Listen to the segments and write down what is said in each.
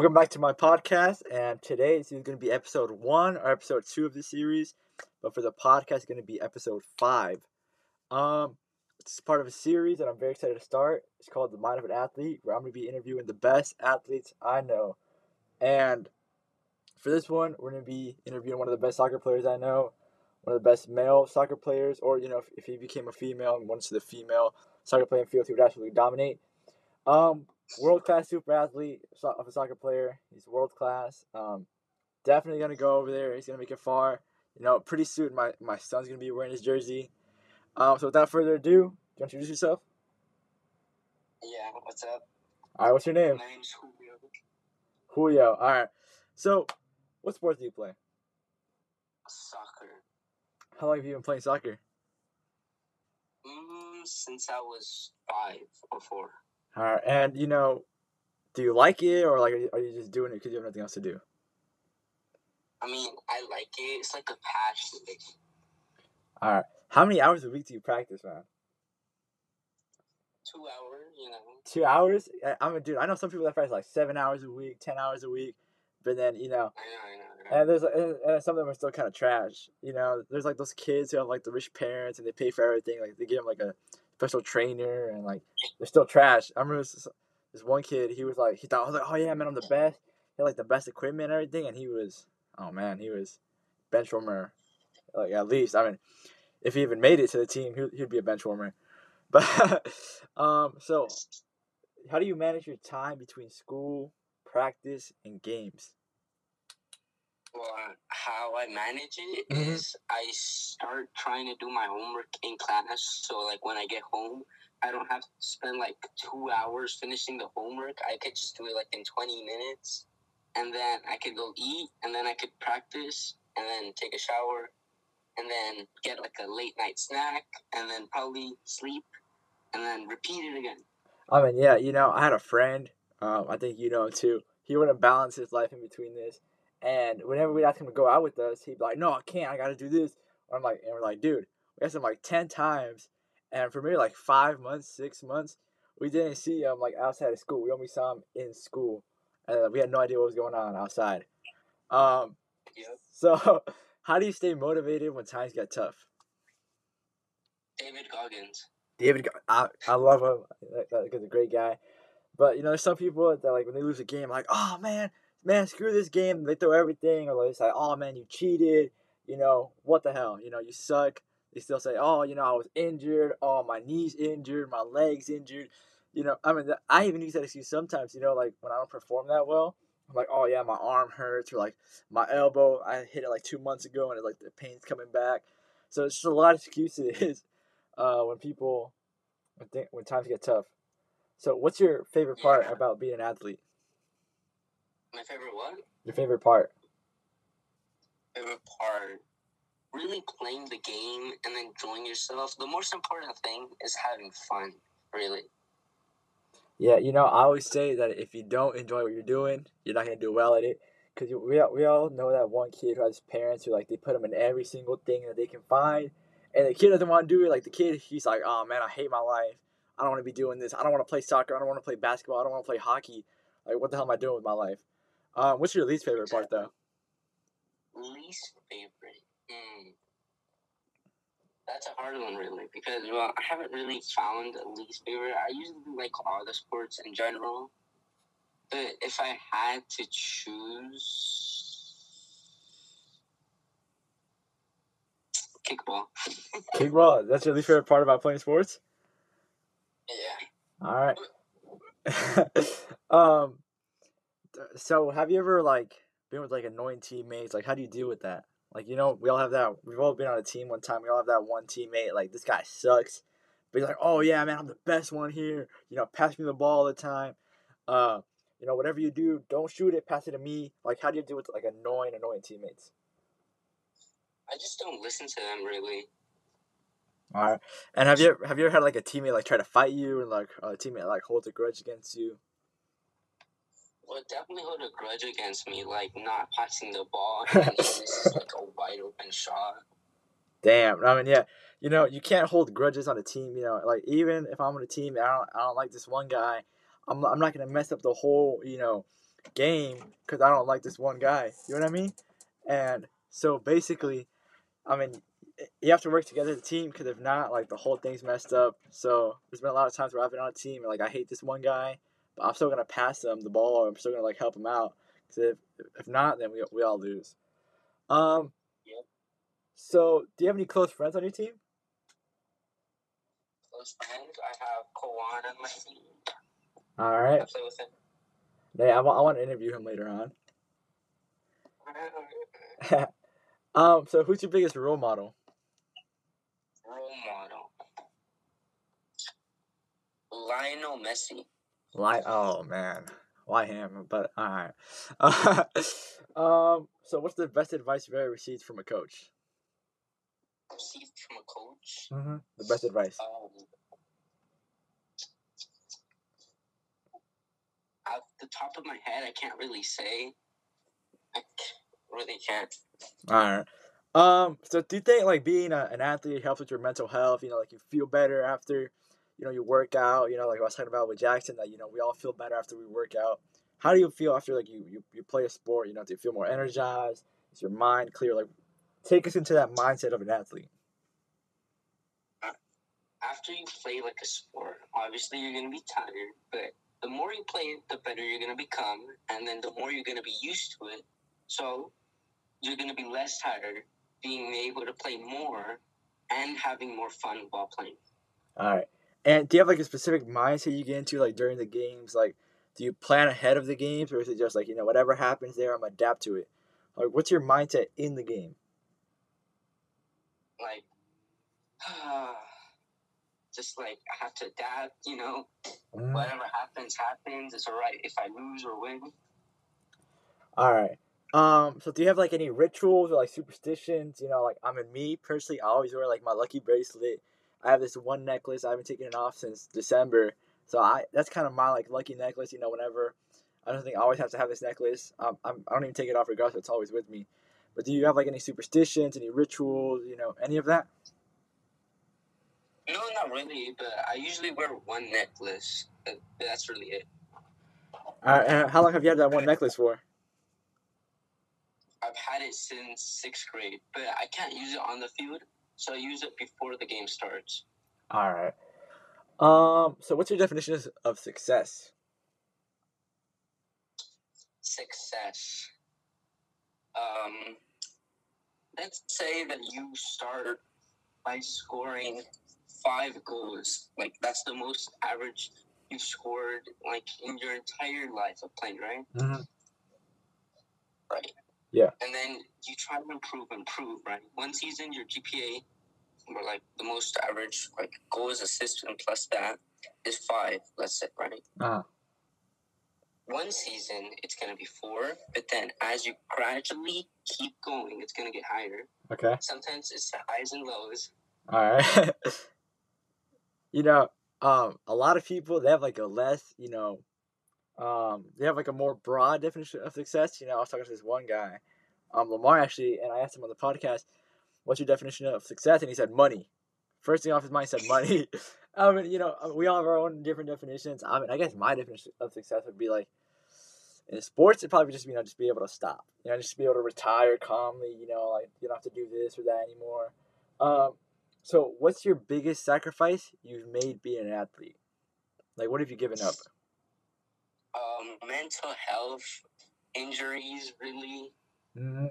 Welcome back to my podcast, and today is going to be episode one or episode two of the series, but for the podcast, it's going to be episode five. Um, it's part of a series that I'm very excited to start. It's called The Mind of an Athlete, where I'm going to be interviewing the best athletes I know. And for this one, we're going to be interviewing one of the best soccer players I know, one of the best male soccer players, or, you know, if, if he became a female and wants to the female soccer playing field, he would absolutely dominate. Um, world class super athlete of a soccer player. He's world class. Um, definitely gonna go over there. He's gonna make it far. You know, pretty soon my, my son's gonna be wearing his jersey. Um, so without further ado, do you want to introduce yourself? Yeah, what's up? All right, what's your name? My name's Julio. Julio. All right. So, what sports do you play? Soccer. How long have you been playing soccer? Mm, since I was five or four. All right, and you know, do you like it or like are you, just doing it because you have nothing else to do? I mean, I like it. It's like a passion. All right. How many hours a week do you practice, man? Two hours, you know. Two hours? I'm a dude. I know some people that practice like seven hours a week, ten hours a week, but then you know, I know, I know. I know. and there's and some of them are still kind of trash. You know, there's like those kids who have like the rich parents and they pay for everything. Like they give them like a special trainer and like they're still trash. I remember this, this one kid. He was like he thought I was like, oh yeah, man, I'm the best. He had like the best equipment and everything, and he was oh man, he was bench warmer. Like at least I mean, if he even made it to the team, he he'd be a bench warmer. But um, so how do you manage your time between school, practice, and games? Well, how I manage it is Mhm. I start trying to do my homework in class. So, like, when I get home, I don't have to spend like two hours finishing the homework. I could just do it like in 20 minutes. And then I could go eat, and then I could practice, and then take a shower, and then get like a late night snack, and then probably sleep, and then repeat it again. I mean, yeah, you know, I had a friend. Um, I think you know too. He wouldn't balance his life in between this, and whenever we'd ask him to go out with us, he'd be like, "No, I can't. I got to do this." And I'm like, and we're like, "Dude, we asked him like ten times, and for maybe like five months, six months, we didn't see him like outside of school. We only saw him in school, and we had no idea what was going on outside." Um, so how do you stay motivated when times get tough? David Goggins. David, I, I love him. That, that guy's a great guy. But you know, there's some people that like when they lose a game, like, oh man, man, screw this game. They throw everything, or they say, oh man, you cheated. You know what the hell? You know you suck. They still say, oh, you know, I was injured. Oh, my knees injured, my legs injured. You know, I mean, I even use that excuse sometimes. You know, like when I don't perform that well, I'm like, oh yeah, my arm hurts, or like my elbow, I hit it like two months ago, and it, like the pain's coming back. So it's just a lot of excuses uh, when people when, th- when times get tough. So, what's your favorite part about being an athlete? My favorite what? Your favorite part? favorite part really playing the game and enjoying yourself the most important thing is having fun really Yeah, you know, I always say that if you don't enjoy what you're doing, you're not gonna do well at it. Cause we all, we all know that one kid who has parents who like they put him in every single thing that they can find, and the kid doesn't want to do it. Like the kid, he's like, oh man, I hate my life. I don't want to be doing this. I don't want to play soccer. I don't want to play basketball. I don't want to play hockey. Like, what the hell am I doing with my life? Um, what's your least favorite part though? least favorite hmm. that's a hard one really because well i haven't really found a least favorite i usually like all the sports in general but if i had to choose kickball Kickball. That's your least favorite part about playing sports? yeah All right. um. Th- So, have you ever like been with like annoying teammates? Like, how do you deal with that? Like, you know, we all have that. We've all been on a team one time. We all have that one teammate. Like, this guy sucks, but he's like, oh yeah, man, I'm the best one here. You know, pass me the ball all the time. Uh, you know, whatever you do, don't shoot it. Pass it to me. Like, how do you deal with like annoying, annoying teammates? i just don't listen to them really All right. And have you have you ever had like a teammate like try to fight you and like a teammate like holds a grudge against you? Well, definitely hold a grudge against me, like not passing the ball and is like a wide open shot. Damn. I mean, yeah. You know, you can't hold grudges on a team. You know, like even if I'm on a team and I don't, I don't like this one guy, I'm, I'm not gonna mess up the whole, you know, game because I don't like this one guy. You know what I mean? And so basically, I mean, you have to work together as a team because if not, like the whole thing's messed up. So there's been a lot of times where I've been on a team and like I hate this one guy, but I'm still gonna pass them the ball or I'm still gonna like help them out. Because if if not, then we we all lose. Um. Yep. So, do you have any close friends on your team? Close friends, I have Kawan on my team. All right. I play with him. Yeah, I want I want to interview him later on. um. So, who's your biggest role model? Role model. Lionel Messi. Like, oh man, why him? But all right. um. So, what's the best advice you've ever received from a coach? Received from a coach. Mm-hmm. The best advice. Um, off the top of my head, I can't really say. I really can't. All right. Um. So, do you think like being a, an athlete helps with your mental health? You know, like you feel better after, you know, you work out. You know, like I was talking about with Jackson, that you know we all feel better after we work out. How do you feel after like you you, you play a sport? You know, do you feel more energized? Is your mind clear? Like, take us into that mindset of an athlete. After you play like a sport, obviously you're gonna be tired, but the more you play it, the better you're gonna become, and then the more you're gonna be used to it. So you're gonna be less tired, being able to play more, and having more fun while playing. All right. And do you have like a specific mindset you get into like during the games? Like, do you plan ahead of the games, or is it just like you know whatever happens there, I'm adapt to it? Like, what's your mindset in the game? Like, just like I have to adapt, you know. Mm. Whatever happens, happens. It's alright if I lose or win. All right. Um. So, do you have like any rituals or like superstitions? You know, like I'm mean, me personally, I always wear like my lucky bracelet. I have this one necklace. I haven't taken it off since December. So I that's kind of my like lucky necklace. You know, whenever I don't think I always have to have this necklace. Um, I'm, I don't even take it off regardless. It's always with me. But do you have like any superstitions, any rituals? You know, any of that? No, not really, but I usually wear one necklace. That's really it. All right. And how long have you had that one necklace for? I've had it since sixth grade, but I can't use it on the field, so I use it before the game starts. All right. Um. So, what's your definition of- success? Success. Um, let's say that you start by scoring five goals. Like that's the most average you've scored like in your entire life of playing, right? Mm-hmm. Right. Yeah. And then you try to improve, improve, right? One season, your GPA, or like the most average, like goals, assists, and plus that is five. Let's say, right? Uh-huh. One season, it's gonna be four, but then as you gradually keep going, it's gonna get higher. Okay. Sometimes it's the highs and lows. All right. you know, um, a lot of people they have like a less, you know, um, they have like a more broad definition of success. You know, I was talking to this one guy, um, Lamar actually, and I asked him on the podcast, "What's your definition of success?" And he said money. First thing off his mind said money. I mean, you know, we all have our own different definitions. I mean, I guess my definition of success would be like in sports, it'd probably just you know just be able to stop. You know, just be able to retire calmly. You know, like you don't have to do this or that anymore. Um, so, what's your biggest sacrifice you've made being an athlete? Like, what have you given up? Um, mental health, injuries, really. Mm-hmm.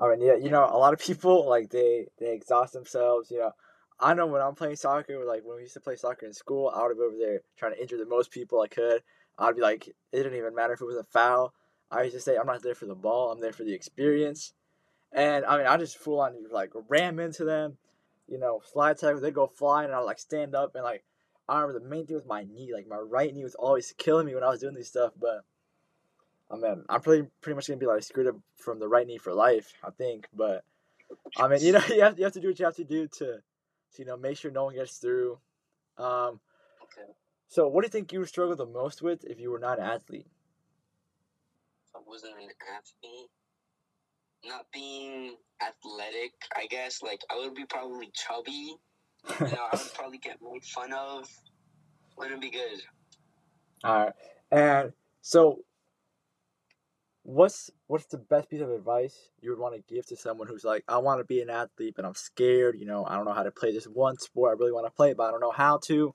I mean, yeah, you know, a lot of people like they they exhaust themselves. You know, I know when I'm playing soccer, like when we used to play soccer in school, I would be over there trying to injure the most people I could. I'd be like, it didn't even matter if it was a foul. I used to say, I'm not there for the ball. I'm there for the experience. And I mean, I just full on like ram into them, you know, slide tackle. They go flying, and I like stand up and like. I remember the main thing was my knee. Like my right knee was always killing me when I was doing this stuff. But I mean, I'm pretty pretty much gonna be like screwed up from the right knee for life. I think. But I mean, you know, you have you have to do what you have to do to, to you know, make sure no one gets through. Um, Okay. so what do you think you would struggle the most with if you were not an athlete? I wasn't an athlete. Not being athletic, I guess. Like I would be probably chubby. You know, I would probably get made fun of. Wouldn't be good. All right. And so, what's what's the best piece of advice you would want to give to someone who's like, I want to be an athlete, but I'm scared. You know, I don't know how to play this one sport I really want to play, but I don't know how to,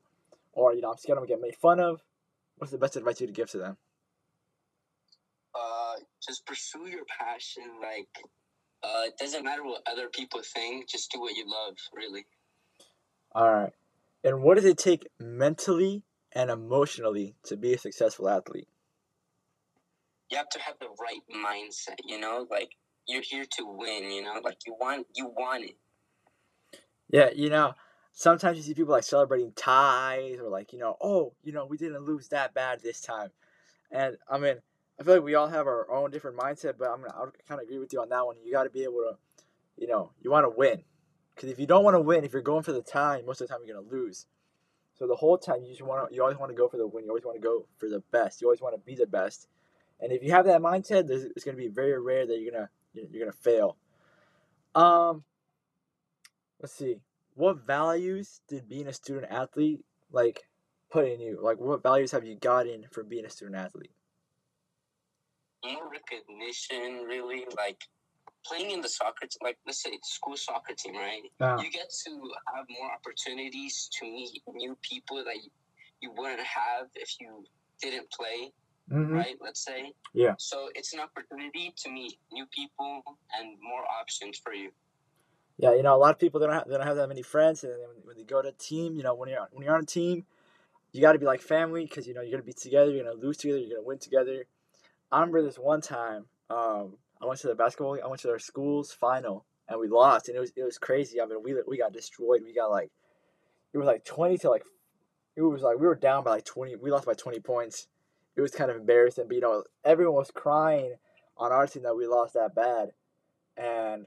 or you know, I'm scared I'm gonna get made fun of. What's the best advice you would give to them? Uh, just pursue your passion. Like, uh, it doesn't matter what other people think. Just do what you love. Really. All right. And what does it take mentally and emotionally to be a successful athlete? You have to have the right mindset. You know, like you're here to win. You know, like you want you want it. Yeah, you know, sometimes you see people like celebrating ties or like, you know, oh, you know, we didn't lose that bad this time. And I mean, I feel like we all have our own different mindset, but I'm gonna I kind of agree with you on that one. You got to be able to, you know, you want to win, because if you don't want to win, if you're going for the tie, most of the time you're gonna lose. So the whole time you just want to, you always want to go for the win. You always want to go for the best. You always want to be the best. And if you have that mindset, it's gonna be very rare that you're gonna you're gonna fail. Um, let's see. What values did being a student athlete like put in you? Like, what values have you gotten from being a student athlete? more recognition, really. Like playing in the soccer, like let's say school soccer team, right? Yeah. You get to have more opportunities to meet new people that you, you wouldn't have if you didn't play, Mm-hmm. right? Let's say. Yeah. So it's an opportunity to meet new people and more options for you. Yeah, you know, a lot of people they don't have, they don't have that many friends, and when, they go to a team, you know, when you're when you're on a team, you got to be like family because you know you're gonna be together, you're gonna lose together, you're gonna win together. I remember this one time, um, I went to the basketball, I went to our school's final, and we lost, and it was it was crazy. I mean, we we got destroyed. We got like it was like twenty to like it was like we were down by like twenty. We lost by twenty points. It was kind of embarrassing, but you know, everyone was crying on our team that we lost that bad, and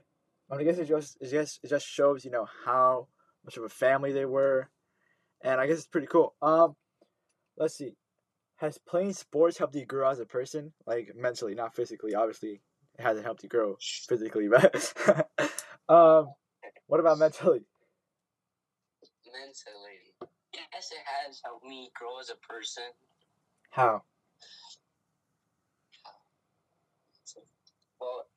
I, mean, I guess it just it just it just shows you know how much of a family they were, and I guess it's pretty cool. Um, let's see, has playing sports helped you grow as a person, like mentally, not physically? Obviously, it hasn't helped you grow physically, but um, what about mentally? Mentally, yes, it has helped me grow as a person. How? Well,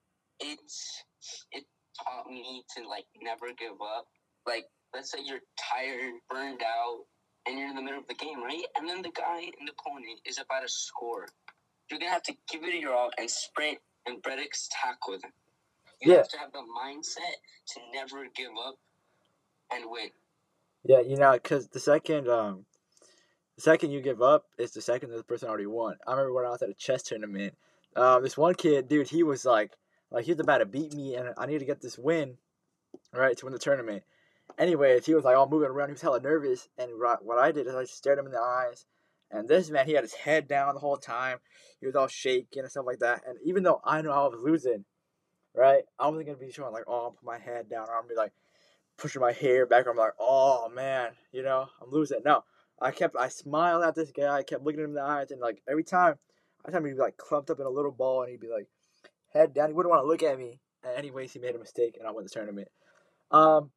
it's it taught me to like never give up. Like, let's say you're tired, burned out, and you're in the middle of the game, right? And then the guy in the opponent is about to score. You're gonna have to give it your all and sprint and Bredic's tackle them. You Yeah. have to have the mindset to never give up and win. Yeah, you know, because the second um, the second you give up is the second that the person already won. I remember when I was at a chess tournament. Um, this one kid, dude, he was like, like he was about to beat me, and I needed to get this win, right, to win the tournament. Anyways, he was like all moving around. He was hella nervous, and what I did is I stared him in the eyes. And this man, he had his head down the whole time. He was all shaking and stuff like that. And even though I knew I was losing, right, I wasn't gonna be showing like, oh, I'll put my head down, or I'm be like pushing my hair back. I'm like, oh man, you know, I'm losing. No, I kept, I smiled at this guy. I kept looking him in the eyes, and like every time, every time he'd be like clumped up in a little ball, and he'd be like head down. He wouldn't want to look at me. Anyways, he made a mistake, and I won the tournament. Um,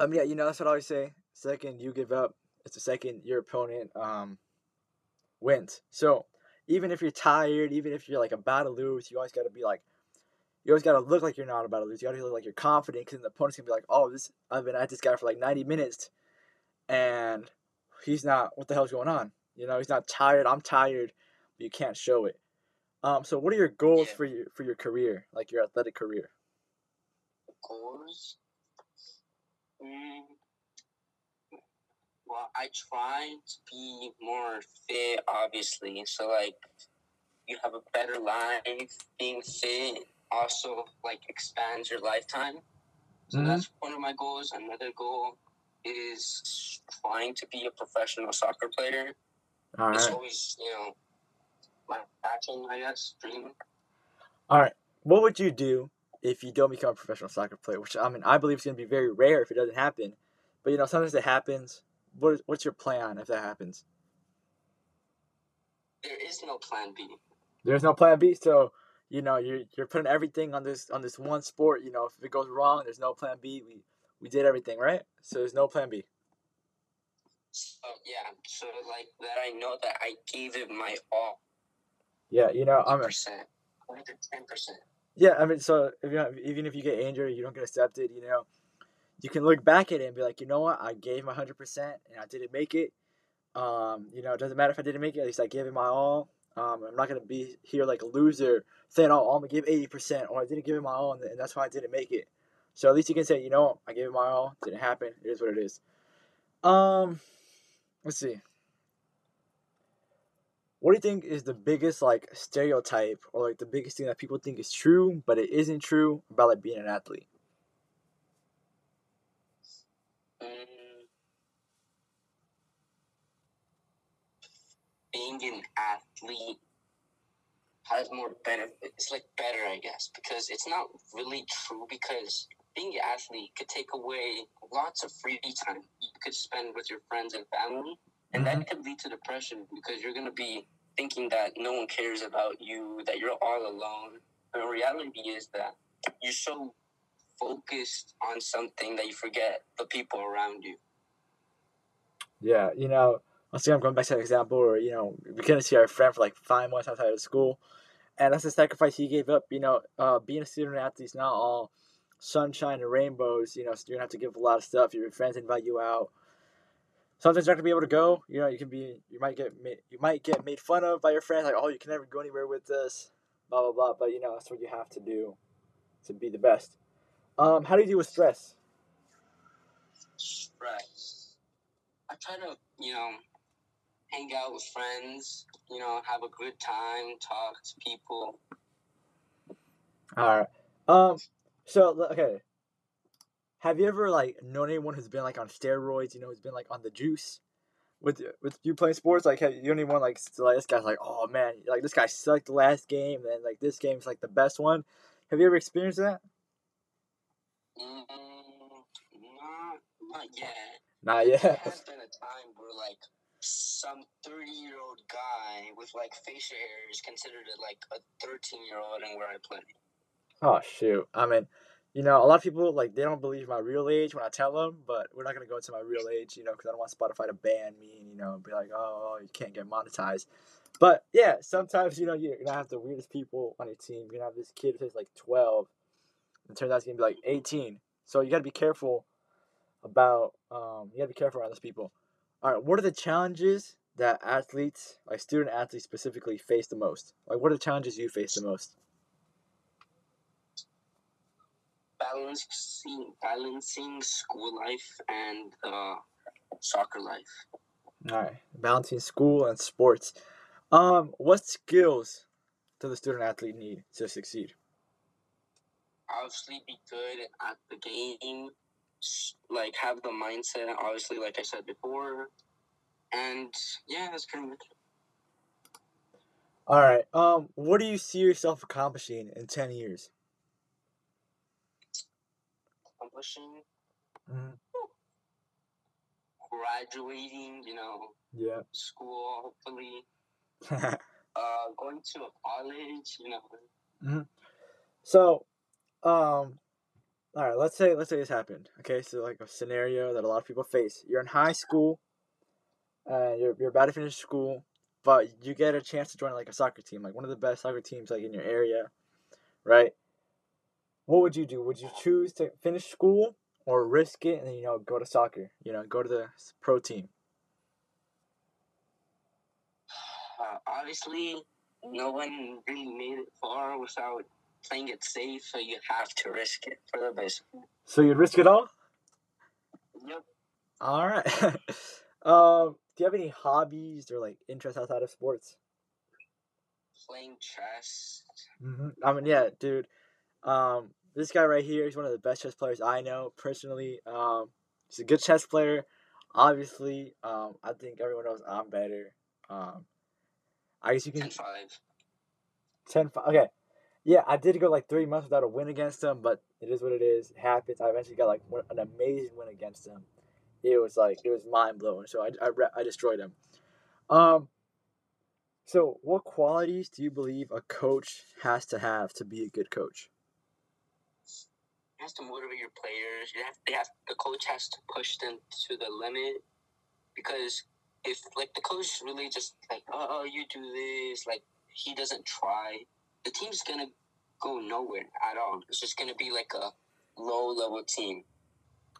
um, yeah, you know that's what I always say. Second, you give up. It's the second your opponent um wins. So even if you're tired, even if you're like about to lose, you always got to be like, you always got to look like you're not about to lose. You got to look like you're confident, because the opponent's gonna be like, oh, this I've been at this guy for like 90 minutes, and he's not. What the hell's going on? You know, he's not tired. I'm tired, but you can't show it. Um, so what are your goals Yeah. for your for your career, like your athletic career? goals. Mm, well, I try to be more fit, obviously. So, like, you have a better life. Being fit also, like, expands your lifetime. So, Mhm. that's one of my goals. Another goal is trying to be a professional soccer player. All It's right. always, you know, passion, I guess, dream. All right. What would you do if you don't become a professional soccer player? Which I mean, I believe it's going to be very rare if it doesn't happen. But you know, sometimes it happens. What is, what's your plan if that happens? There is no plan B. There's no plan B. So you know, you're you're putting everything on this on this one sport. You know, if it goes wrong, there's no plan B. We we did everything right. So there's no plan B. So yeah, so like that I know that I gave it my all. Yeah. You know, I'm a, percent. Ten percent. Yeah, I mean, so if you even if you get injured, you don't get accepted. You know, you can look back at it and be like, you know what, I gave my hundred percent and I didn't make it. Um, you know, it doesn't matter if I didn't make it. At least I gave it my all. Um, I'm not gonna be here like a loser saying, "Oh, I'm gonna give eighty percent," or I didn't give it my all, and, and that's why I didn't make it. So at least you can say, you know, I gave it my all. Didn't happen. It is what it is. Um, let's see. What do you think is the biggest like stereotype or like the biggest thing that people think is true but it isn't true about like being an athlete? Mm, being an athlete has more benefit. It's like better, I guess, because it's not really true. Because being an athlete could take away lots of free time you could spend with your friends and family, and that could lead to depression because you're gonna be thinking that no one cares about you, that you're all alone. The reality is that you're so focused on something that you forget the people around you. Yeah, you know, let's say I'm going back to that example where, you know, we couldn't see our friend for like five months outside of school. And that's the sacrifice he gave up. You know, uh, being a student athlete is not all sunshine and rainbows. You know, so you're going to have to give a lot of stuff. Your friends invite you out. Sometimes you're not gonna be able to go. You know, you can be, you might get, made, you might get made fun of by your friends, like, oh, you can never go anywhere with this, blah blah blah. But you know, that's what you have to do to be the best. Um, how do you deal with stress? Stress. I try to, you know, hang out with friends. You know, have a good time, talk to people. All right. Um. So okay. Have you ever like known anyone who's been like on steroids? You know, who's been like on the juice? With with you playing sports, like have you anyone like like this guy's like, oh man, like this guy sucked the last game, and like this game's like the best one. Have you ever experienced that? Mm, not, not yet. Not yet. There has been a time where like some thirty-year-old guy with like facial hair is considered like a thirteen-year-old, and where I play. Oh shoot! I mean, you know, a lot of people like they don't believe my real age when I tell them, but we're not gonna go into my real age, you know, because I don't want Spotify to ban me and you know be like, oh, you can't get monetized. But yeah, sometimes you know you're gonna have the weirdest people on your team. You're gonna have this kid who's like twelve, and turns out he's gonna be like eighteen. So you gotta be careful about um, you gotta be careful around those people. All right, what are the challenges that athletes, like student athletes specifically, face the most? Like, what are the challenges you face the most? Balancing balancing school life and uh, soccer life. All right, balancing school and sports. Um, what skills does the student athlete need to succeed? Obviously, be good at the game. Like have the mindset. Obviously, like I said before, and yeah, that's pretty much. it. All right. Um, what do you see yourself accomplishing in ten years? Accomplishing, Mhm. graduating, you know, Yeah. school, hopefully, uh, going to a college, you know. so, um, all right. Let's say let's say this happened. Okay, so like a scenario that a lot of people face. You're in high school, and you're you're about to finish school, but you get a chance to join like a soccer team, like one of the best soccer teams like in your area, right? What would you do? Would you choose to finish school or risk it and you know go to soccer? You know, go to the pro team. Uh, obviously, no one really made it far without playing it safe, so you have to risk it for the best. So you'd risk it all? Yep. All right. um, do you have any hobbies or like interests outside of sports? Playing chess. hmm I mean, yeah, dude. Um, this guy right here is one of the best chess players I know personally. Um, he's a good chess player. Obviously, um, I think everyone knows I'm better. Um, I guess you can 10 5. 10 5. Okay. Yeah, I did go like three months without a win against him, but it is what it is. It happens. I eventually got like an amazing win against him. It was like it was mind blowing. So I I, re- I destroyed him. Um. So what qualities do you believe a coach has to have to be a good coach? Have to motivate your players. You have, they have, the coach has to push them to the limit because if like the coach really just like oh you do this like he doesn't try the team's gonna go nowhere at all. It's just gonna be like a low level team.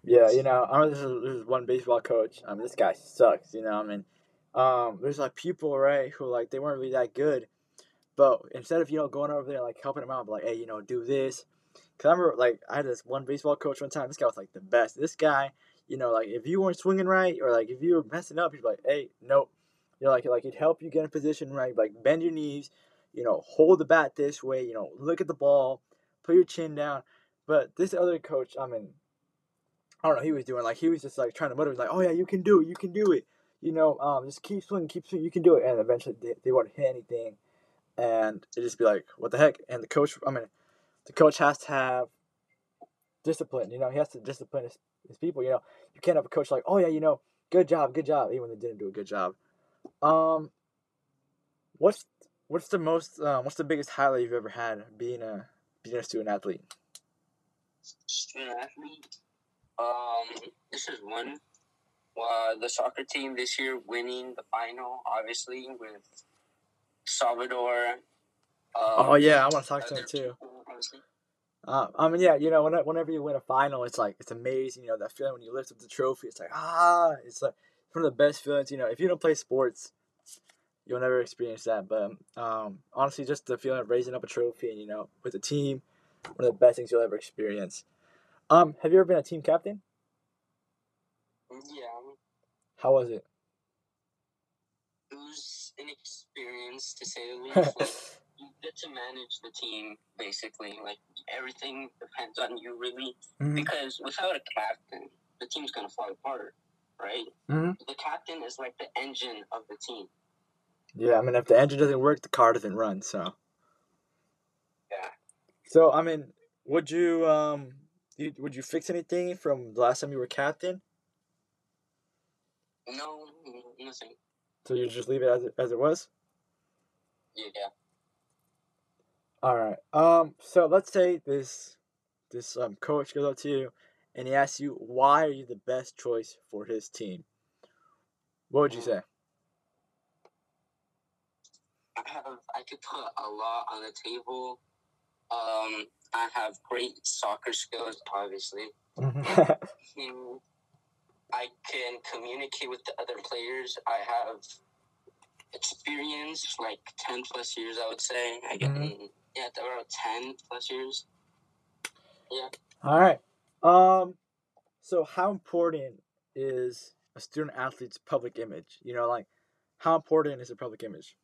Yeah, you know, I remember this is, this is one baseball coach. I mean, this guy sucks. You know, I mean, um, there's like people right who like they weren't really that good, but instead of you know going over there like helping them out, like hey, you know, do this. Cause I remember like I had this one baseball coach one time. This guy was like the best. This guy, you know, like if you weren't swinging right or like if you were messing up, he'd be like, hey, nope. You know, like like he'd help you get in position right. Like bend your knees. You know, hold the bat this way. You know, look at the ball. Put your chin down. But this other coach, I mean, I don't know, he was doing like he was just like trying to motivate, like, oh yeah, you can do it, you can do it. You know, um, just keep swinging, keep swinging, you can do it. And eventually they, they wouldn't hit anything, and it'd just be like, what the heck? And the coach, I mean, the coach has to have discipline. You know, he has to discipline his, his people. You know, you can't have a coach like, oh yeah, you know, good job, good job, even when they didn't do a good job. Um, what's what's the most um, what's the biggest highlight you've ever had being a being a student athlete? Student athlete. Um, this is one. Uh, the soccer team this year winning the final, obviously with Salvador. Um, Oh yeah, I want to talk to him too. Uh, I mean, yeah, you know, whenever, whenever you win a final, it's like it's amazing. You know, that feeling when you lift up the trophy, it's like ah, it's like one of the best feelings. You know, if you don't play sports, you'll never experience that. But um, honestly, just the feeling of raising up a trophy and you know, with a team, one of the best things you'll ever experience. Um, have you ever been a team captain? Yeah, How was it? it was an experience to say the least. You get to manage the team basically. Like everything depends on you, really. Mhm. Because without a captain, the team's gonna fall apart, right? Mhm. The captain is like the engine of the team. Yeah, I mean, if the engine doesn't work, the car doesn't run. So. Yeah. So I mean, would you um, would you fix anything from the last time you were captain? No, nothing. So you just leave it as it, as it was? Yeah. All right. Um. So let's say this this um coach goes up to you, and he asks you why are you the best choice for his team. What would you say? I have I could put a lot on the table. Um, I have great soccer skills, obviously. Hmm, I can communicate with the other players. I have experience, like ten plus years, I would say. I get Mhm. Yeah, around ten plus years. Yeah. All right. Um. So how important is a student athlete's public image? You know, like how important is a public image?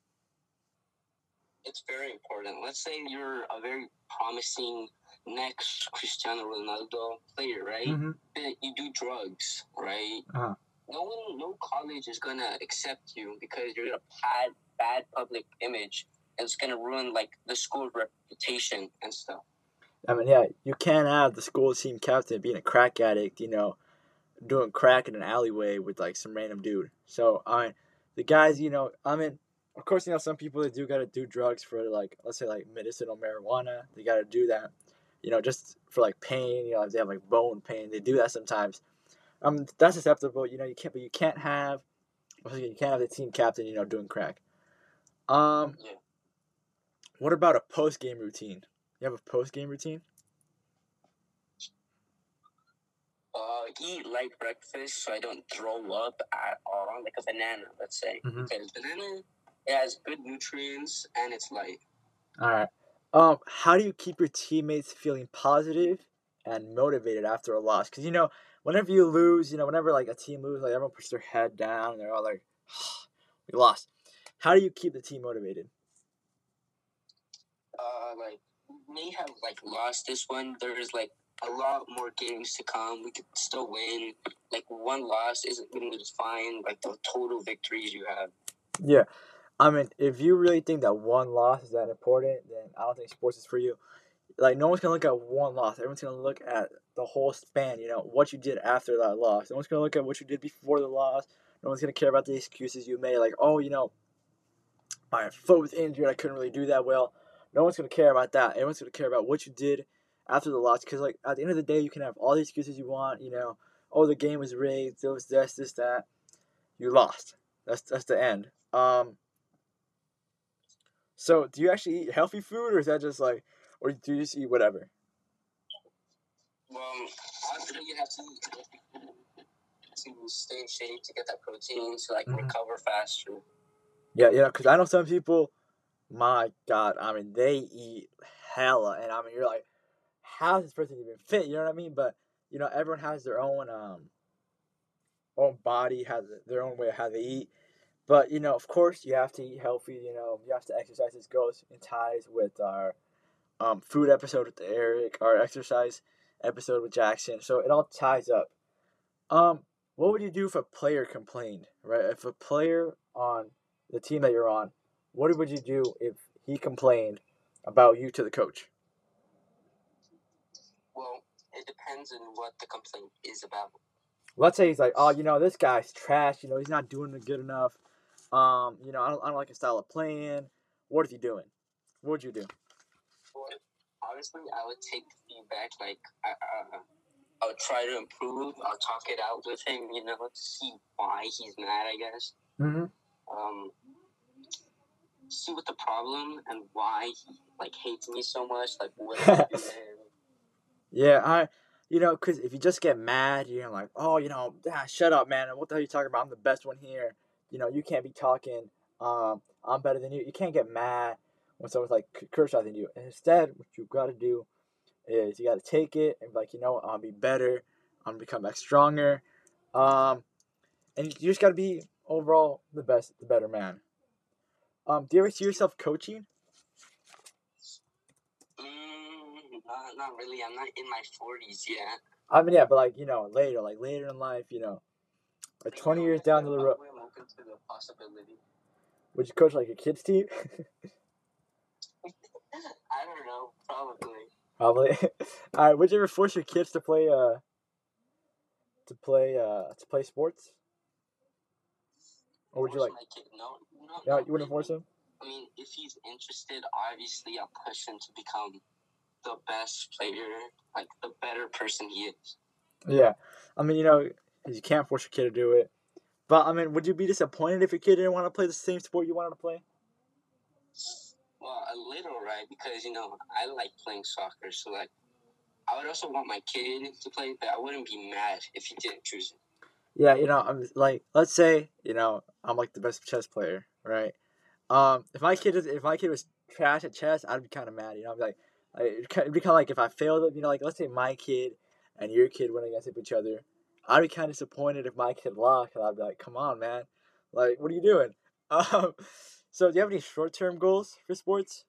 It's very important. Let's say you're a very promising next Cristiano Ronaldo player, right? Mm-hmm. that you do drugs, right? Uh-huh. No one, no college is gonna accept you because you're gonna bad, bad public image. It's gonna ruin like the school reputation and stuff. I mean, yeah, you can't have the school team captain being a crack addict, you know, doing crack in an alleyway with like some random dude. So I mean, the guys, you know, I mean, of course, you know, some people they do gotta do drugs for like, let's say like medicinal marijuana. They gotta do that, you know, just for like pain. You know, if they have like bone pain, they do that sometimes. Um, that's acceptable. You know, you can't, but you can't have, you can't have the team captain, you know, doing crack. Um, Yeah. What about a post game routine? You have a post game routine? Uh, eat light breakfast so I don't throw up at all, like a banana, let's say. Mhm. Because banana it has good nutrients and it's light. All right. Um, how do you keep your teammates feeling positive and motivated after a loss? Because you know, whenever you lose, you know, whenever like a team loses, like everyone puts their head down and they're all like, "We lost." How do you keep the team motivated? Uh, like we may have like lost this one. There's like a lot more games to come. We could still win. Like one loss isn't going to define like the total victories you have. Yeah, I mean, if you really think that one loss is that important, then I don't think sports is for you. Like, no one's gonna look at one loss. Everyone's gonna look at the whole span. You know what you did after that loss. No one's gonna look at what you did before the loss. No one's gonna care about the excuses you made. Like, oh, you know, my foot was injured. I couldn't really do that well. No one's gonna care about that. Everyone's gonna care about what you did after the loss. Because like at the end of the day, you can have all the excuses you want. You know, oh, the game was rigged. There was this, this, that. You lost. That's that's the end. Um. So, do you actually eat healthy food, or is that just like, or do you just eat whatever? Well, obviously you have to eat healthy food to stay in shape to get that protein to like Mhm. recover faster. Yeah, you know, because I know some people. My God, I mean, they eat hella, and I mean, you're like, how is this person even fit? You know what I mean? But you know, everyone has their own um, own body, has their own way of how they eat. But you know, of course, you have to eat healthy. You know, you have to exercise. This goes in ties with our um, food episode with Eric, our exercise episode with Jackson. So it all ties up. Um, what would you do if a player complained? Right, if a player on the team that you're on, what would you do if he complained about you to the coach? Well, it depends on what the complaint is about. Let's say he's like, oh, you know, this guy's trash. You know, he's not doing it good enough. Um, you know, I don't, I don't like his style of playing. What is he doing? What would you do? Well, honestly, I would take the feedback. Like, I, uh, I would try to improve. I'll talk it out with him. You know, to see why he's mad. I guess. Mm-hmm. Um, see what the problem and why he like hates me so much. Like, what did I do to him? Yeah, I, you know, because if you just get mad, you're like, oh, you know, ah, shut up, man. What the hell are you talking about? I'm the best one here. You know, you can't be talking. Um, I'm better than you. You can't get mad when someone's like criticizing you. And instead, what you got to do is you got to take it and be like, you know, what, I'll be better. I'm gonna become like stronger. Um, and you just got to be overall the best, the better man. Um, do you ever see yourself coaching? Mm, not, not really. I'm not in my forties yet. I mean, yeah, but like you know, later, like later in life, you know, like twenty years down the road, I'm open to the possibility. would you coach like a kids team? I don't know. Probably. Probably. All right. Would you ever force your kids to play uh to play uh to play sports, or would you like? my kid? No, no. Not you wouldn't force him. I mean, if he's interested, obviously I'll push him to become the best player, like the better person he is. Yeah. I mean, you know, you can't force your kid to do it. But I mean, would you be disappointed if your kid didn't want to play the same sport you wanted to play? Well, a little, right? Because you know I like playing soccer, so like I would also want my kid to play, but I wouldn't be mad if he didn't choose it. Yeah, you know, I'm like, let's say, you know, I'm like the best chess player, right? Um, if my kid is, if my kid was trash at chess, I'd be kind of mad. You know, I'd be like, I- it'd be kind of like if I failed. You know, like let's say my kid and your kid went against each other, I'd be kind of disappointed if my kid lost. And I'd be like, come on, man, like what are you doing? Um, so do you have any short term goals for sports?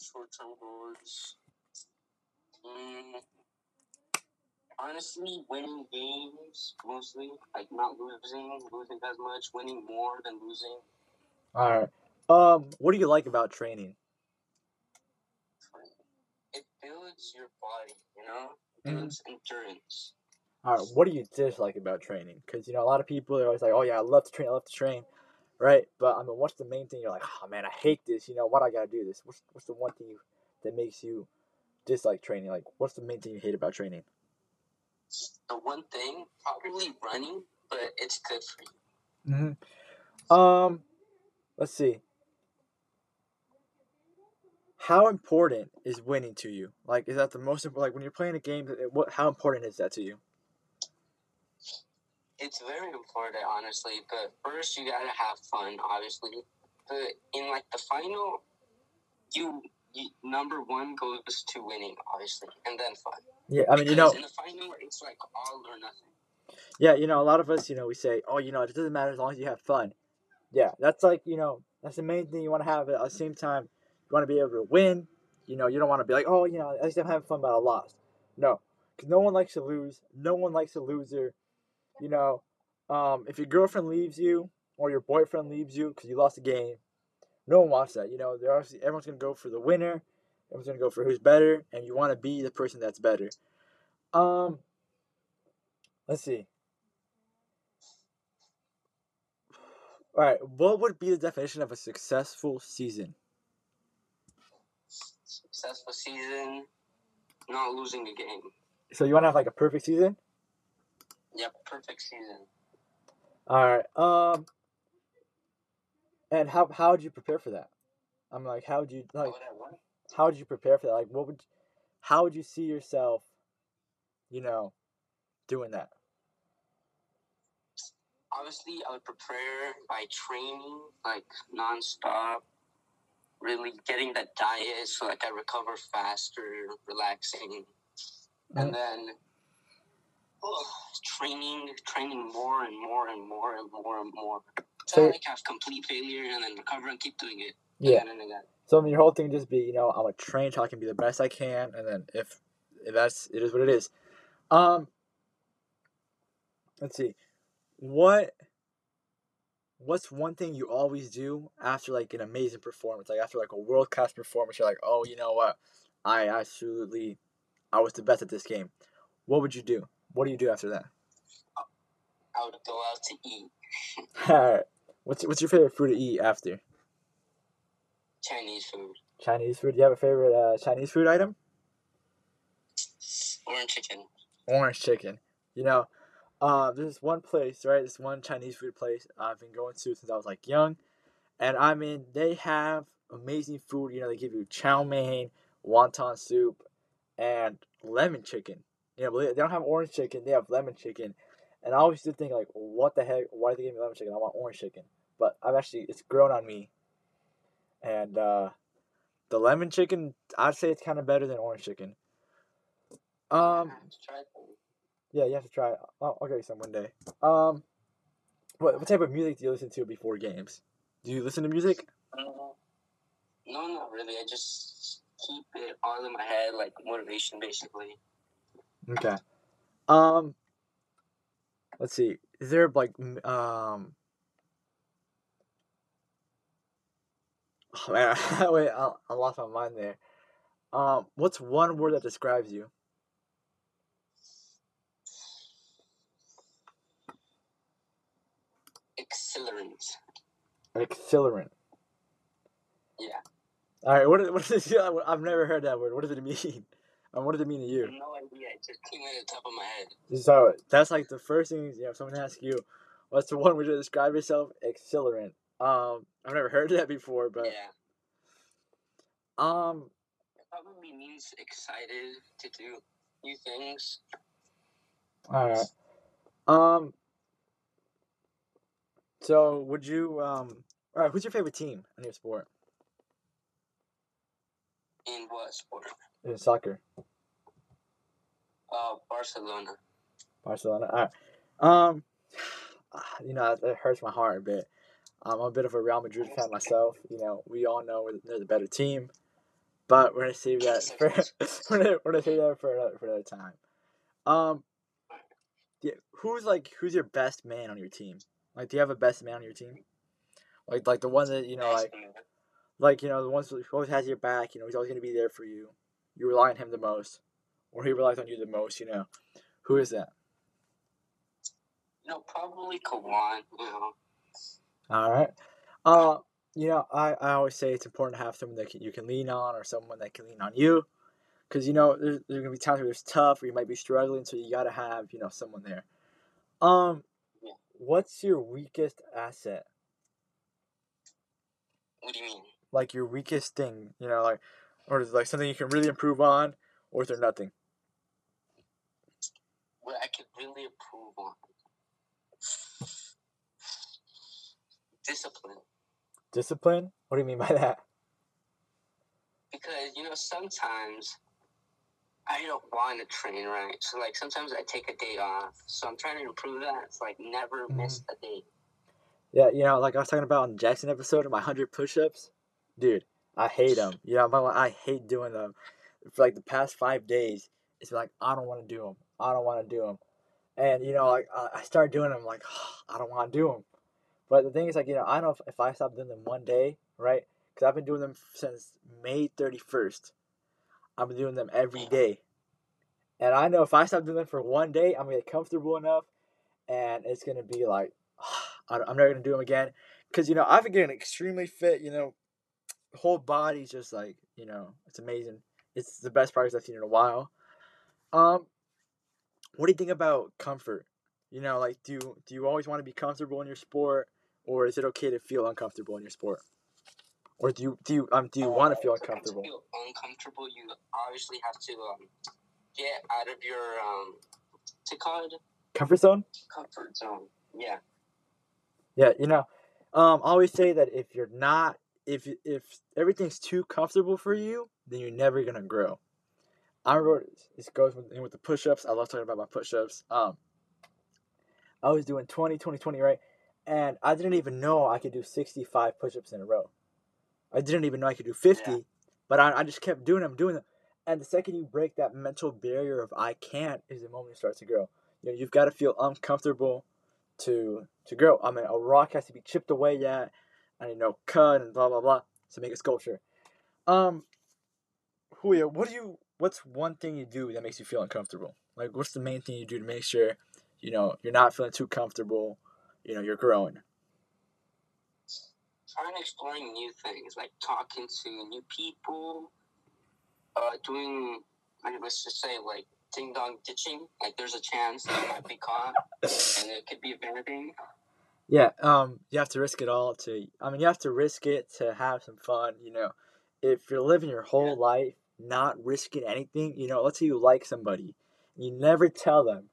Short term goals. Mm, honestly, winning games mostly, like not losing, losing as much, winning more than losing. All right. Um, what do you like about training? It builds your body, you know, it Mhm. builds endurance. All right, what do you dislike about training? Because you know a lot of people are always like, "Oh yeah, I love to train, I love to train," right? But I mean, what's the main thing you're like, "Oh man, I hate this." You know, what I gotta do this? What's what's the one thing you, that makes you dislike training? Like, what's the main thing you hate about training? The one thing, probably running, but it's good for you. Mm-hmm. Um, let's see. How important is winning to you? Like, is that the most important? Like, when you're playing a game, what? How important is that to you? It's very important, honestly. But first, you gotta have fun, obviously. But in like the final, you, you number one goes to winning, obviously, and then fun. Yeah, I mean, you know, in the final, it's like all or nothing. Yeah, you know, a lot of us, you know, we say, oh, you know, it doesn't matter as long as you have fun. Yeah, that's like, you know, that's the main thing you want to have. At the same time, you want to be able to win. You know, you don't want to be like, oh, you know, at least I'm having fun, but I lost. No, because no one likes to lose. No one likes a loser. You know, um, if your girlfriend leaves you or your boyfriend leaves you because you lost a game, no one wants that. You know, they're obviously everyone's gonna go for the winner. Everyone's gonna go for who's better, and you want to be the person that's better. Um, let's see. All right, what would be the definition of a successful season? Successful season, not losing a game. So you want to have like a perfect season? Yep, perfect season. All right. Um. And how how would you prepare for that? I'm like, how would you like? Oh, Want. How would you prepare for that? Like, what would, how would you see yourself, you know, doing that? Obviously, I would prepare by training like nonstop. Really getting that diet so like I recover faster, relaxing, and mm. then oh, training, training more and more and more and more and more. So like have complete failure and then recover and keep doing it. Yeah. Again and again. So I mean, your whole thing just be, you know, I'm gonna train so I can be the best I can, and then if, if that's it is what it is. Um. Let's see, what. What's one thing you always do after like an amazing performance, like after like a world class performance? You're like, oh, you know what, I absolutely, I was the best at this game. What would you do? What do you do after that? I would go out to eat Alright. What's what's your favorite food to eat after Chinese food, Chinese food? Do you have a favorite uh, Chinese food item? orange chicken. orange chicken. You know, uh, there's one place, right? This one Chinese food place I've been going to since I was like young, and I mean they have amazing food. You know, they give you chow mein, wonton soup, and lemon chicken. You know, they don't have orange chicken; they have lemon chicken. And I always did think like, what the heck? Why did they give me lemon chicken? I want orange chicken. But I've actually it's grown on me, and uh, the lemon chicken I'd say it's kind of better than orange chicken. Um. I have to try them. Yeah, you have to try it. I'll, I'll get you some one day. Um, what what type of music do you listen to before games? Do you listen to music? No, no, not really. I just keep it all in my head, like motivation, basically. Okay. Um, let's see. Is there like um? Oh, man, wait, I, I lost my mind there. Um, what's one word that describes you? Accelerant. Accelerant. Yeah. All right. What is, what is it? I've never heard that word. What does it mean? Um, what does it mean to you? No idea. It just came at the top of my head. So that's like the first thing. You know, if someone asks you, "What's the one way to describe yourself?" Accelerant. Um, I've never heard that before, but yeah. um, It probably means excited to do new things. all right. Um, so would you um, all right? Who's your favorite team in your sport? In what sport? In soccer, Uh, Barcelona. Barcelona. All right. Um, you know it hurts my heart a bit. I'm a bit of a Real Madrid fan myself. You know, we all know they're the better team, but we're gonna save that for we're gonna, we're gonna save that for another for another time. Um, yeah, who's like who's your best man on your team? Like, do you have a best man on your team? Like, like the one that you know, like, like you know, the ones who always has your back. You know, he's always gonna be there for you. You rely on him the most, or he relies on you the most. You know, who is that? You know, probably. You. All right. Uh, you know, I, I always say it's important to have someone that can, you can lean on or someone that can lean on you. Because, you know, there's, there's going to be times where it's tough or you might be struggling, so you got to have, you know, someone there. Um, Yeah. what's your weakest asset? What do you mean? Like your weakest thing, you know, like, or is it like something you can really improve on, or is there nothing? What I could really improve on? Discipline. Discipline? What do you mean by that? because you know sometimes I don't want to train right. So like sometimes I take a day off. So I'm trying to improve that. It's like never mm-hmm. miss a day. Yeah, you know, like I was talking about on the Jackson episode of my 100 push ups. Dude, I hate them. You know, but I hate doing them. For like the past five days, it's like, I don't want to do them. I don't want to do them. And, you know, like I I started doing them, like, I don't want to do them. But the thing is, like, you know, I know if, if I stop doing them one day, right? Because I've been doing them since May 31st. I've been doing them every day. And I know if I stop doing them for one day, I'm going to get comfortable enough and it's going to be like, I- I'm never going to do them again. Because, you know, I've been getting extremely fit, you know, whole body's just like, you know, it's amazing. It's the best progress I've seen in a while. Um, what do you think about comfort? You know, like, do you, do you always want to be comfortable in your sport? or is it okay to feel uncomfortable in your sport? Or do you do you um do you want to feel uncomfortable? To feel uncomfortable, you obviously have to um, get out of your um, what's it called? Comfort zone? Comfort zone. Yeah. Yeah, you know, um, I always say that if you're not, if if everything's too comfortable for you, then you're never gonna grow. I remember this goes with, with the push-ups. I love talking about my push-ups. Um, I was doing 20, 20, 20, right? And I didn't even know I could do 65 push-ups in a row. I didn't even know I could do 50, Yeah. but I, I just kept doing them, doing them. And the second you break that mental barrier of I can't is the moment you start to grow. You know, you've got to feel uncomfortable to to grow. I mean, a rock has to be chipped away at, and you know, cut and blah blah blah to make a sculpture. Um, Julio, what do you? What's one thing you do that makes you feel uncomfortable? Like, what's the main thing you do to make sure, you know, you're not feeling too comfortable? You know, you're growing. Trying to exploring new things, like talking to new people, uh, doing, like, let's just say, like ding dong ditching. Like, there's a chance that I might be caught, and it could be anything. Yeah, um, you have to risk it all to. I mean, you have to risk it to have some fun. You know, if you're living your whole Yeah. life not risking anything, you know, let's say you like somebody, and you never tell them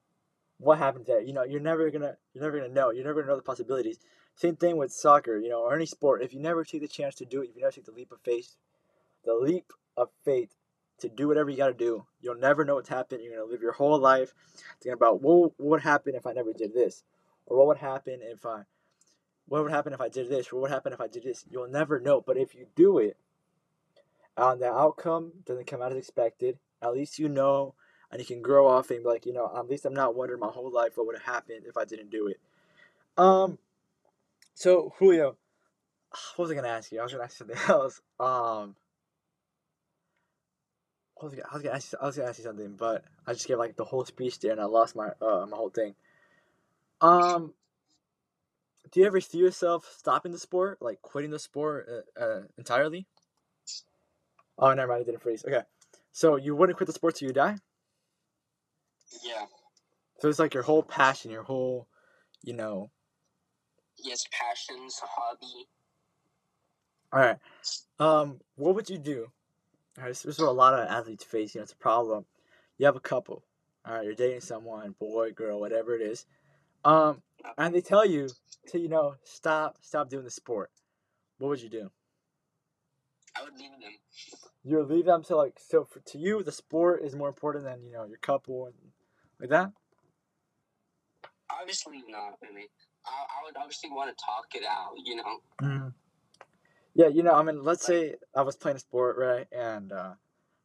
what happened there. You know, you're never gonna, you're never gonna know. You're never gonna know the possibilities. Same thing with soccer, you know, or any sport. If you never take the chance to do it, if you never take the leap of faith, the leap of faith to do whatever you gotta do, you'll never know what's happened. You're gonna live your whole life thinking about what what would happen if I never did this, or what would happen if I, what would happen if I did this, or what would happen if I did this. You'll never know. But if you do it, and the outcome doesn't come out as expected, at least you know, and you can grow off and be like, you know, at least I'm not wondering my whole life what would have happened if I didn't do it. Um. So Julio, what was I gonna ask you? I was gonna ask something else. Um. I was, gonna, I was gonna ask you, I was gonna ask you something, but I just gave like the whole speech there, and I lost my uh my whole thing. Um. Do you ever see yourself stopping the sport, like quitting the sport uh, uh, entirely? Oh, never mind, I didn't freeze. Okay, so you wouldn't quit the sport till you die. Yeah. So it's like your whole passion, your whole, you know. Yes, passions, hobby. All right. Um, what would you do? All right, this, this is what a lot of athletes face. You know, it's a problem. You have a couple. All right, you're dating someone, boy, girl, whatever it is. Um, and they tell you to, you know, stop, stop doing the sport. What would you do? I would leave them. You would leave them to like so for, to you the sport is more important than you know your couple and like that. Obviously not. I mean, I, I would obviously want to talk it out. You know. Mm-hmm. Yeah, you know, I mean, let's say I was playing a sport, right, and uh,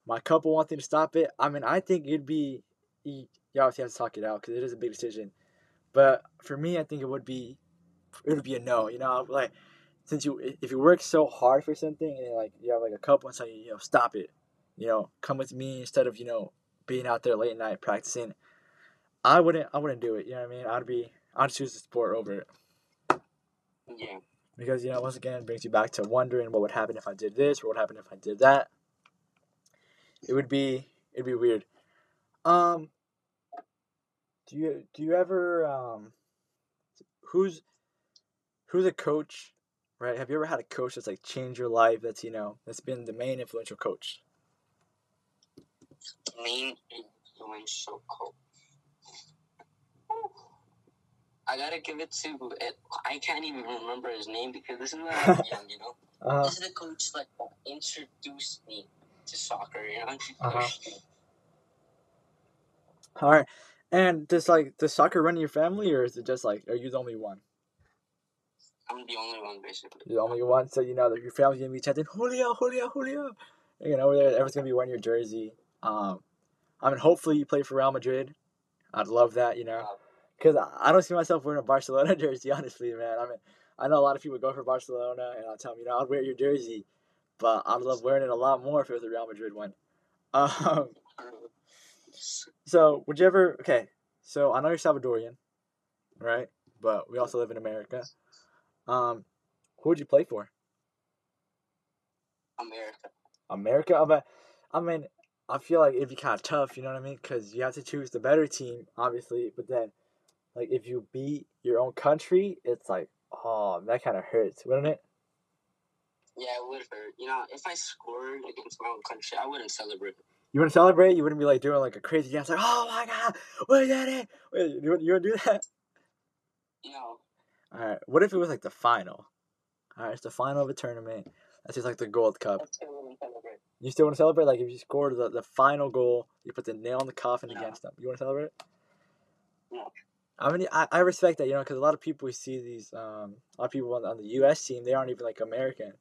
my couple wanted to stop it. I mean, I think it'd be you you obviously have to talk it out because it is a big decision. But for me, I think it would be it would be a no. You know, like since you if you work so hard for something and like you have like a couple and say you know stop it, you know, come with me instead of you know being out there late at night practicing. I wouldn't I wouldn't do it. You know what I mean? I'd be I'd choose the sport over it Yeah. because you know once again it brings you back to wondering what would happen if I did this or what would happen if I did that. It would be it'd be weird. Um, do you do you ever um, who's who's a coach, right? Have you ever had a coach that's like changed your life? That's you know that's been the main influential coach. Main influential coach. I gotta give it to it. I can't even remember his name because this is when I was young, you know. Uh, This is the coach like that introduced me to soccer. You know, Uh-huh. me. all right. And does like does soccer run in your family, or is it just like are you the only one? I'm the only one basically. You're the only one, so you know that your family's gonna be chanting Julio, Julio, Julio. You know, over there, everyone's gonna be wearing your jersey. Um, I mean, hopefully you play for Real Madrid. I'd love that, you know, because I don't see myself wearing a Barcelona jersey. Honestly, man. I mean, I know a lot of people go for Barcelona, and I'll tell them, you know, I'd wear your jersey, but I'd love wearing it a lot more if it was a Real Madrid one. Um, so would you ever? Okay, so I know you're Salvadorian, right? But we also live in America. Um, who would you play for? America. America. I mean, I mean, I feel like it'd be kind of tough. You know what I mean? Because you have to choose the better team, obviously. But then, like, if you beat your own country, it's like Oh, that kind of hurts, wouldn't it? Yeah, it would hurt. You know, if I scored against my own country, I wouldn't celebrate. You want to celebrate? You wouldn't be like doing like a crazy dance, like, oh my god, we did it! Wait, you you want to do that? No. All right. What if it was like the final? All right, it's the final of a tournament. That's just like the Gold Cup. Still. You still want to celebrate? Like if you scored the, the final goal, you put the nail in the coffin No. against them. You want to celebrate? No. I mean, I, I respect that, you know, because a lot of people we see these, um, a lot of people on, on the U.S. team, they aren't even like American.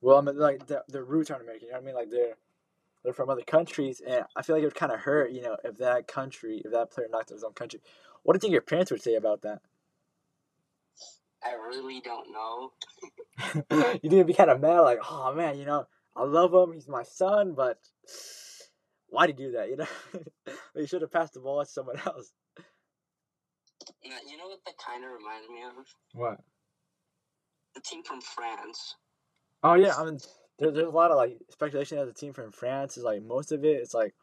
Well, I mean, like their, their roots aren't American. You know what I mean? Like they're they're from other countries, and I feel like it would kind of hurt, you know, if that country, if that player knocked out his own country. What do you think your parents would say about that? I really don't know. you didn't be kind of mad, like, oh man, you know, I love him, he's my son, but why did you do that? You know, you should have passed the ball to someone else. You know what that kind of reminds me of? What? The team from France. Oh yeah, I mean, there, there's a lot of like speculation that the team from France is like most of it. It's like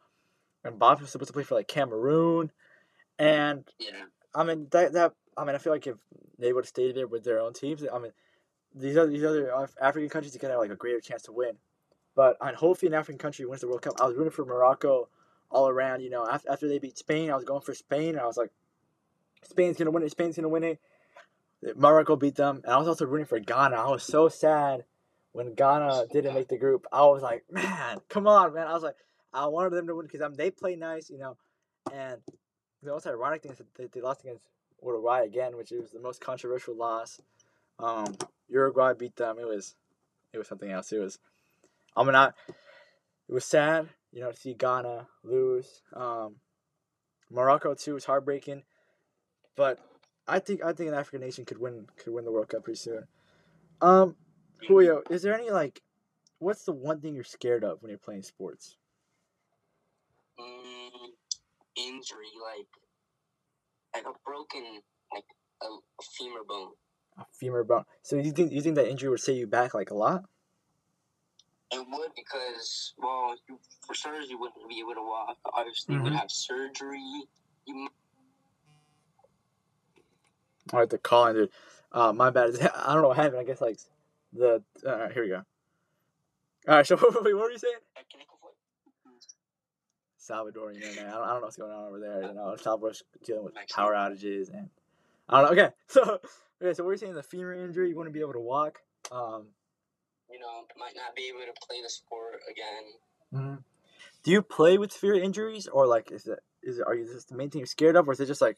Mbappe was supposed to play for like Cameroon, and Yeah. I mean that that I mean I feel like if they would have stayed there with their own teams, I mean these other these other Af- African countries could have like a greater chance to win. But I mean, hopefully an African country wins the World Cup. I was rooting for Morocco all around. You know, after, after they beat Spain, I was going for Spain. and I was like, Spain's gonna win it. Spain's gonna win it. Morocco beat them, and I was also rooting for Ghana. I was so sad when Ghana didn't make the group. I was like, man, come on, man. I was like, I wanted them to win because I mean, they play nice, you know, and the most ironic thing is that they, lost against Uruguay again, which was the most controversial loss. Um, Uruguay beat them. It was, it was something else. It was, I mean, I, it was sad, you know, to see Ghana lose. Um, Morocco too was heartbreaking, but I think I think an African nation could win could win the World Cup pretty soon. Um, Julio, is there any like, what's the one thing you're scared of when you're playing sports? Mm, injury, like like a broken, like a, a femur bone. A femur bone. So you think you think that injury would set you back like a lot? It would because, well, you, for starters, you wouldn't be able to walk. Obviously, you would Mhm. have surgery. You All right, the calling, dude. Uh, my bad. I don't know what happened. I guess like the. All right, here we go. All right, so wait, what were you saying? Salvadorian internet. I don't, I don't know what's going on over there. You know, Salvador's dealing with power outages and I don't know. Okay, so okay, so we're you saying the femur injury. You wouldn't be able to walk. Um, You know, might not be able to play the sport again. Mm-hmm. Do you play with fear injuries, or like is it is it are you just the main thing you're scared of, or is it just like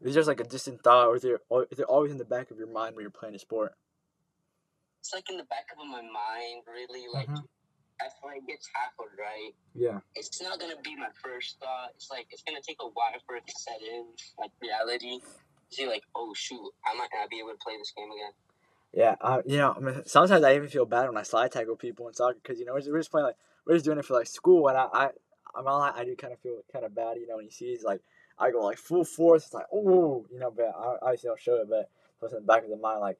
is it just like a distant thought, or is it al- is it always in the back of your mind when you're playing a sport? It's like in the back of my mind, really. Like, Mhm. if I get tackled right, Yeah. it's not gonna be my first thought. It's like it's gonna take a while for it to set in, like reality. See, like, oh shoot, I might not be able to play this game again. Yeah, uh, you know, I mean, sometimes I even feel bad when I slide tackle people in soccer because you know we're just, we're just playing like we're just doing it for like school, and I I I'm not I do kind of feel kind of bad, you know, when you see it's like I go like full force, it's like oh, you know, but I I obviously don't show it, but it's in the back of the mind like,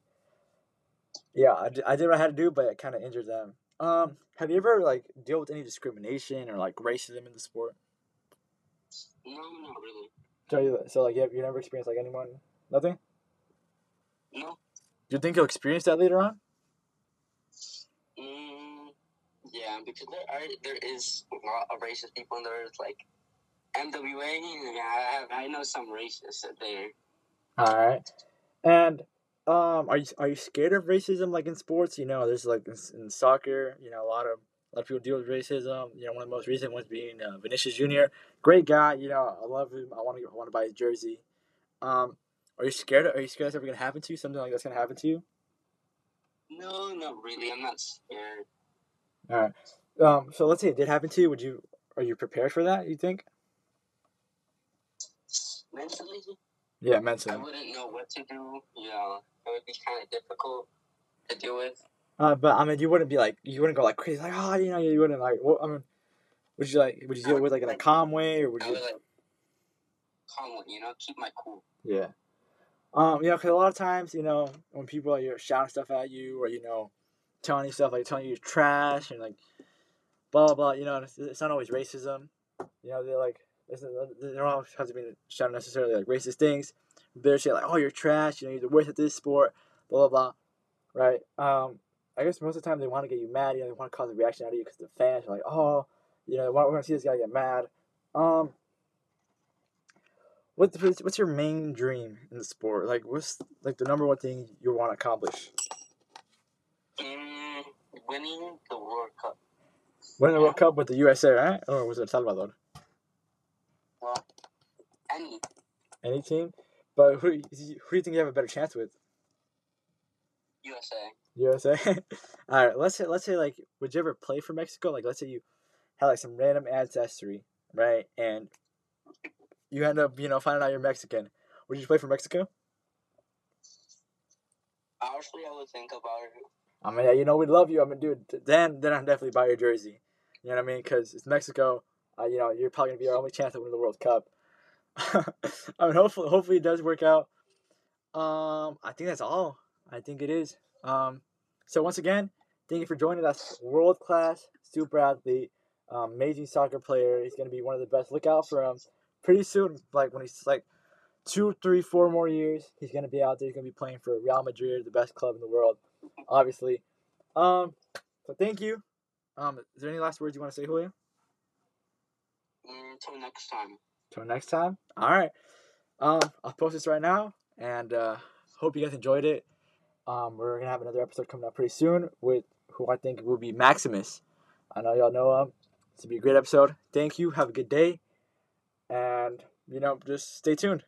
yeah, I, did- I did what I had to do, but it kind of injured them. Um, have you ever like deal with any discrimination or like racism in the sport? No, not really. So you so like you have, you never experienced like anyone nothing? No. Do you think you'll experience that later on? Mm, yeah, because there are there is a lot of racist people in there. It's like MWA. Yeah, I have I know some racists there. All right. And um, are you are you scared of racism like in sports? You know, there's like in, in soccer, you know, a lot of a lot of people deal with racism. You know, one of the most recent ones being uh, Vinicius Junior. Great guy. You know, I love him. I want to want to buy his jersey. Um, are you scared? Are you scared that's ever gonna happen to you? Something like that's gonna happen to you? No, not really. I'm not scared. All right. Um, so let's say it did happen to you. Would you? Are you prepared for that? You think? Mentally, Yeah, mentally. I wouldn't know what to do. You know, it would be kind of difficult to deal with. Uh, but I mean, you wouldn't be like you wouldn't go like crazy like oh you know you wouldn't like what I mean, would you like would you deal with like in a calm way or would I you? would like calm, you know, keep my cool. Yeah. Um, you know, because a lot of times, you know, when people are you're shouting stuff at you or you know, telling you stuff like telling you you're trash and like, blah blah blah. You know, it's, it's not always racism. You know, they're like, it's- they don't always have to be shouting necessarily like racist things. They're saying like, oh, you're trash. You know, you're the worst at this sport. blah blah blah, right? Um, I guess most of the time they want to get you mad. You know, they want to cause a reaction out of you because the fans are like, oh, you know, we're gonna see this guy get mad. Um, what's what's your main dream in the sport? Like, what's like the number one thing you want to accomplish? Mm, winning the World Cup. Winning the World Cup with the USA, right? Or was it Salvador? Any. Any team, but who who do you think you have a better chance with? USA. USA. All right, let's say let's say like, would you ever play for Mexico? Like, let's say you had like some random ancestry, right? And you end up, you know, finding out you're Mexican. Would you play for Mexico? Honestly, I would think about it. I mean, yeah, you know, we love you. I mean, dude, then then I'd definitely buy your jersey. You know what I mean? Because it's Mexico. Uh, you know, you're probably gonna be our only chance to win the World Cup. I mean, hopefully, hopefully it does work out. Um, I think that's all. I think it is. Um, so once again, thank you for joining us. World class, super athlete, um, amazing soccer player. He's gonna be one of the best. Look out for him. Pretty soon, like when he's like two, three, four more years, he's gonna be out there. He's gonna be playing for Real Madrid, the best club in the world, obviously. Um, so thank you. Um, is there any last words you want to say, Julio? Mm, until next time. Till next time. All right. Um, I'll post this right now, and uh, hope you guys enjoyed it. Um, we're gonna have another episode coming up pretty soon with who I think will be Maximus. I know y'all know him. It's gonna be a great episode. Thank you. Have a good day, and you know, just stay tuned.